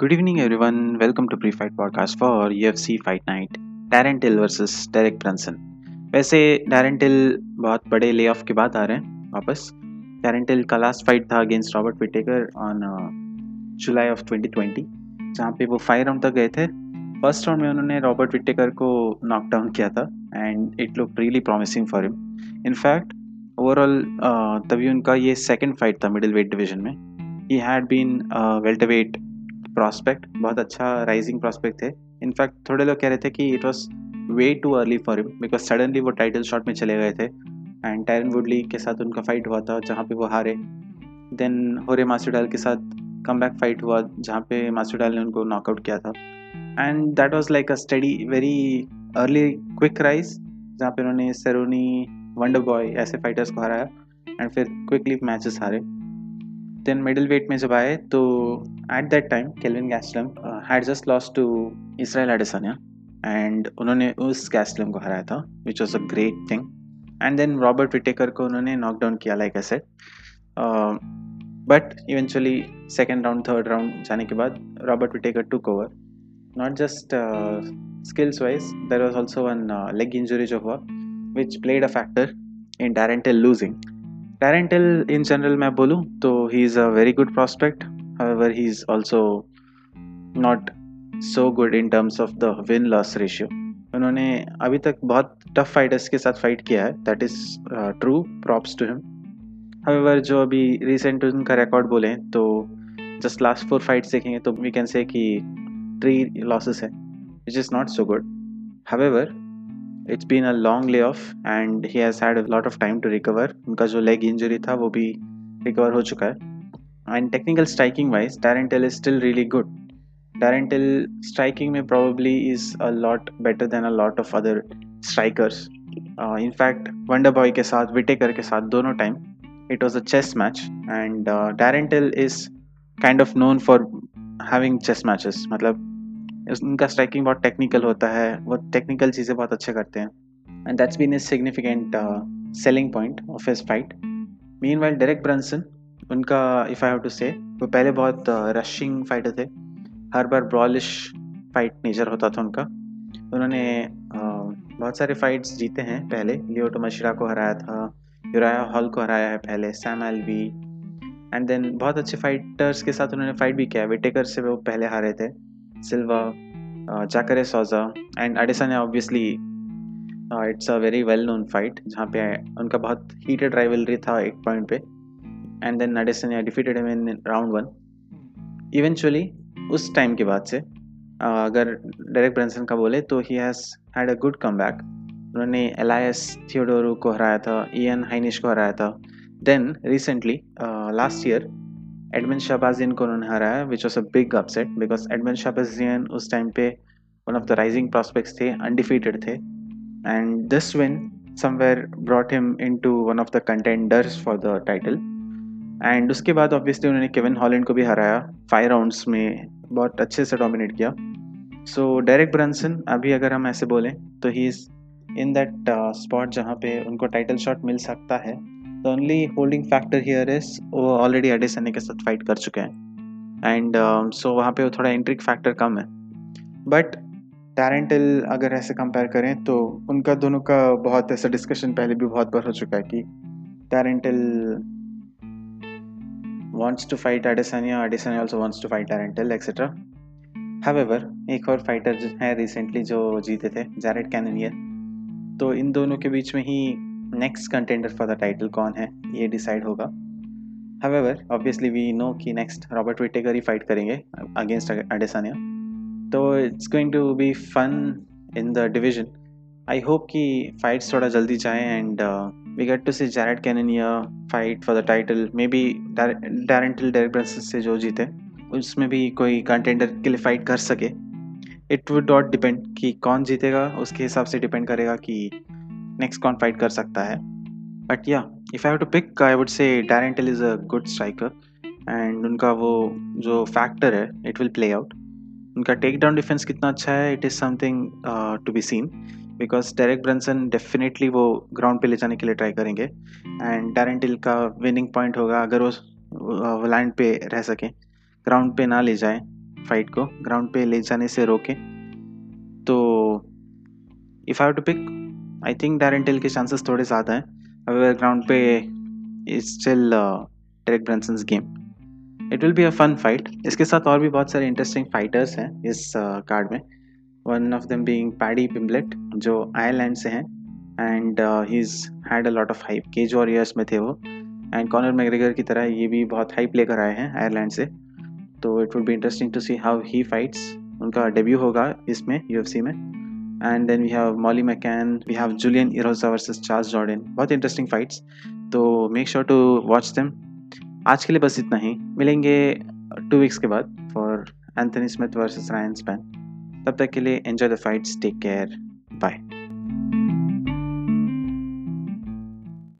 Good evening, everyone. Welcome to Pre-Fight Podcast for UFC Fight Night. Darren Till versus Derek Brunson. वैसे Darren बहुत बड़े ले of के बाद आ रहे हैं वापस डैरन का लास्ट फाइट था against Robert Whittaker on July of 2020 जहाँ पे वो फाइव राउंड तक गए थे फ़र्स्ट राउंड में उन्होंने रॉबर्ट विटेकर को नॉकडाउन किया था and it look really promising for him in fact overall तभी उनका ये सेकेंड फाइट था मिडिल वेट डिवीज़न में ही हैड बीन वेल्ट प्रॉस्पेक्ट बहुत अच्छा राइजिंग प्रॉस्पेक्ट थे। इनफैक्ट थोड़े लोग कह रहे थे कि it was way too early for him because suddenly वो टाइटल शॉट में चले गए थे एंड टायरन वुडली के साथ उनका फाइट हुआ था, जहाँ पे वो हारे। देन होरे मासूडाल के साथ कम बैक फाइट हुआ, जहाँ पे मासूडाल ने उनको नॉकआउट किया था। And that was like a steady very early quick rise जहाँ पे उन्होंने सेरोनी वंडर बॉय ऐसे फाइटर्स को हराया एंड फिर क्विकली मैचेस हारे। देन मिडिल वेट में जब आए तो at that time Kelvin Gastelum had just loss to Israel Adesanya and उन्होंने उस गैस्लम को हराया था which was a great thing and then Robert Whittaker को उन्होंने नॉकडाउन किया like set but eventually second round third round जाने के बाद Robert Whittaker took over not just skills wise there was also one leg injury जो हुआ which played a factor in Darren Till losing Tarantel in general, मैं बोलूँ तो he is a very good prospect however, he is also not so good in terms of the win loss ratio. उन्होंने अभी तक बहुत tough fighters के साथ fight किया है. That is true props to him however जो अभी रिसेंट उनका रिकॉर्ड बोले तो जस्ट लास्ट फोर फाइट्स देखेंगे तो वी कैन से कि थ्री लॉसेस है which is not so good however it's been a long layoff and he has had lot of time to recover उनका जो leg injury था वो भी recover हो चुका है and technical striking wise Darren Till is still really good Darren Till striking में probably is a lot better than a lot of other strikers in fact wonder boy के साथ Whittaker के साथ दोनों time it was a chess match and Darren Till is kind of known for having chess matches मतलब उनका striking बहुत technical होता है वो टेक्निकल चीज़ें बहुत अच्छे करते हैं। And that's been is significant selling point of his fight meanwhile direct Brunson उनका if I have to say वो पहले बहुत रशिंग uh, फाइटर थे। हर बार ब्रॉलिश फाइट नेचर होता था उनका। उन्होंने uh, बहुत सारे फाइट्स जीते हैं पहले। लियोटो मशिरा को हराया था यूराया हॉल को हराया है पहले सैम एलवी एंड देन बहुत अच्छे फाइटर्स के साथ उन्होंने फाइट भी किया विटेकर से वो पहले हारे थे। Silva, uh, Jacare Souza and Adesanya obviously it's a very well known fight जहाँ पे उनका बहुत हीटेड राइवलरी था एक पॉइंट पे and then Adesanya defeated him in round one eventually उस टाइम के बाद से uh, अगर डायरेक्ट ब्रेंसन का बोले तो he has had a good comeback उन्होंने एलायस थियोडोरो को हराया था ईएन हाइनिश को हराया था. Then recently last year Edmen Shahbazyan को उन्होंने हराया which was a big upset because Edmen Shahbazyan उस टाइम पे one of the rising prospects थे अनडिफीटेड थे. And this win somewhere brought him into one of the contenders for the title and उसके बाद obviously उन्होंने Kevin Holland को भी हराया फाइव राउंड्स में बहुत अच्छे से डोमिनेट किया. सो डायरेक्ट ब्रंसन अभी अगर हम ऐसे बोलें तो he is in that spot जहाँ पे उनको टाइटल शॉट मिल सकता है. The only holding factor here is वो ऑलरेडी एडिसन के साथ फाइट कर चुके हैं। एंड सो um, वहाँ पे वो थोड़ा इंट्रिक फैक्टर कम है। बट टैरेंटल अगर ऐसे कंपेयर करें तो उनका दोनों का बहुत ऐसा डिस्कशन पहले भी बहुत बार हो चुका है कि टैरेंटल wants to fight Adesanya, Adesanya also wants to fight Tarantel, etc. However, एक और फाइटर है रिसेंटली जो जीते थे जैरेड कैननियर तो इन दोनों के बीच में ही next contender for the title कौन है? ये डिसाइड होगा। हवेवर ऑब्वियसली वी नो कि नेक्स्ट रॉबर्ट विटेकर ही फाइट करेंगे अगेंस्ट अडेसानिया तो it's going to be fun in the division I hope कि फाइट्स थोड़ा जल्दी जाए and we get to see Jared Cannonier fight for the title maybe Darren Till Derek से जो जीते, उसमें भी कोई कंटेंडर के लिए फाइट कर सके। इट वुड नॉट डिपेंड कि कौन जीतेगा, उसके हिसाब से डिपेंड करेगा कि नेक्स्ट कौन फाइट कर सकता है बट या if I to pick I would say Darren Till is a good striker and उनका वो जो फैक्टर है इट विल प्ले आउट उनका टेक डाउन डिफेंस कितना अच्छा है it is something to be seen because Derek Brunson definitely वो ground पे ले जाने के लिए ट्राई करेंगे. एंड टैरेंटिल का विनिंग पॉइंट होगा अगर वो लैंड पे रह सकें. ग्राउंड पे ना ले जाए फाइट को. ग्राउंड पे ले जाने से रोके. तो if I to pick I think Darren Till के चांसेस थोड़े ज़्यादा हैं। अगर ग्राउंड पे is still Derek Brunson's game it will be a fun fight इसके साथ और भी बहुत सारे इंटरेस्टिंग फाइटर्स हैं इस कार्ड uh, में। One of them being Paddy Pimblett जो आयरलैंड से हैं। And he is had a lot of hype Cage Warriors में थे वो। एंड कॉनर मैग्रेगर की तरह ये भी बहुत हाइप लेकर आए हैं आयरलैंड से। तो it would be interesting to see how he fights उनका डेब्यू होगा इसमें यूएफसी में। And then we have Molly McCann we have Julian Erosa versus Charles Jourdain बहुत इंटरेस्टिंग फाइट्स तो make sure to watch them आज के लिए बस इतना ही. मिलेंगे टू वीक्स के बाद for Anthony Smith versus Ryan Spann तब तक के लिए enjoy the fights take care bye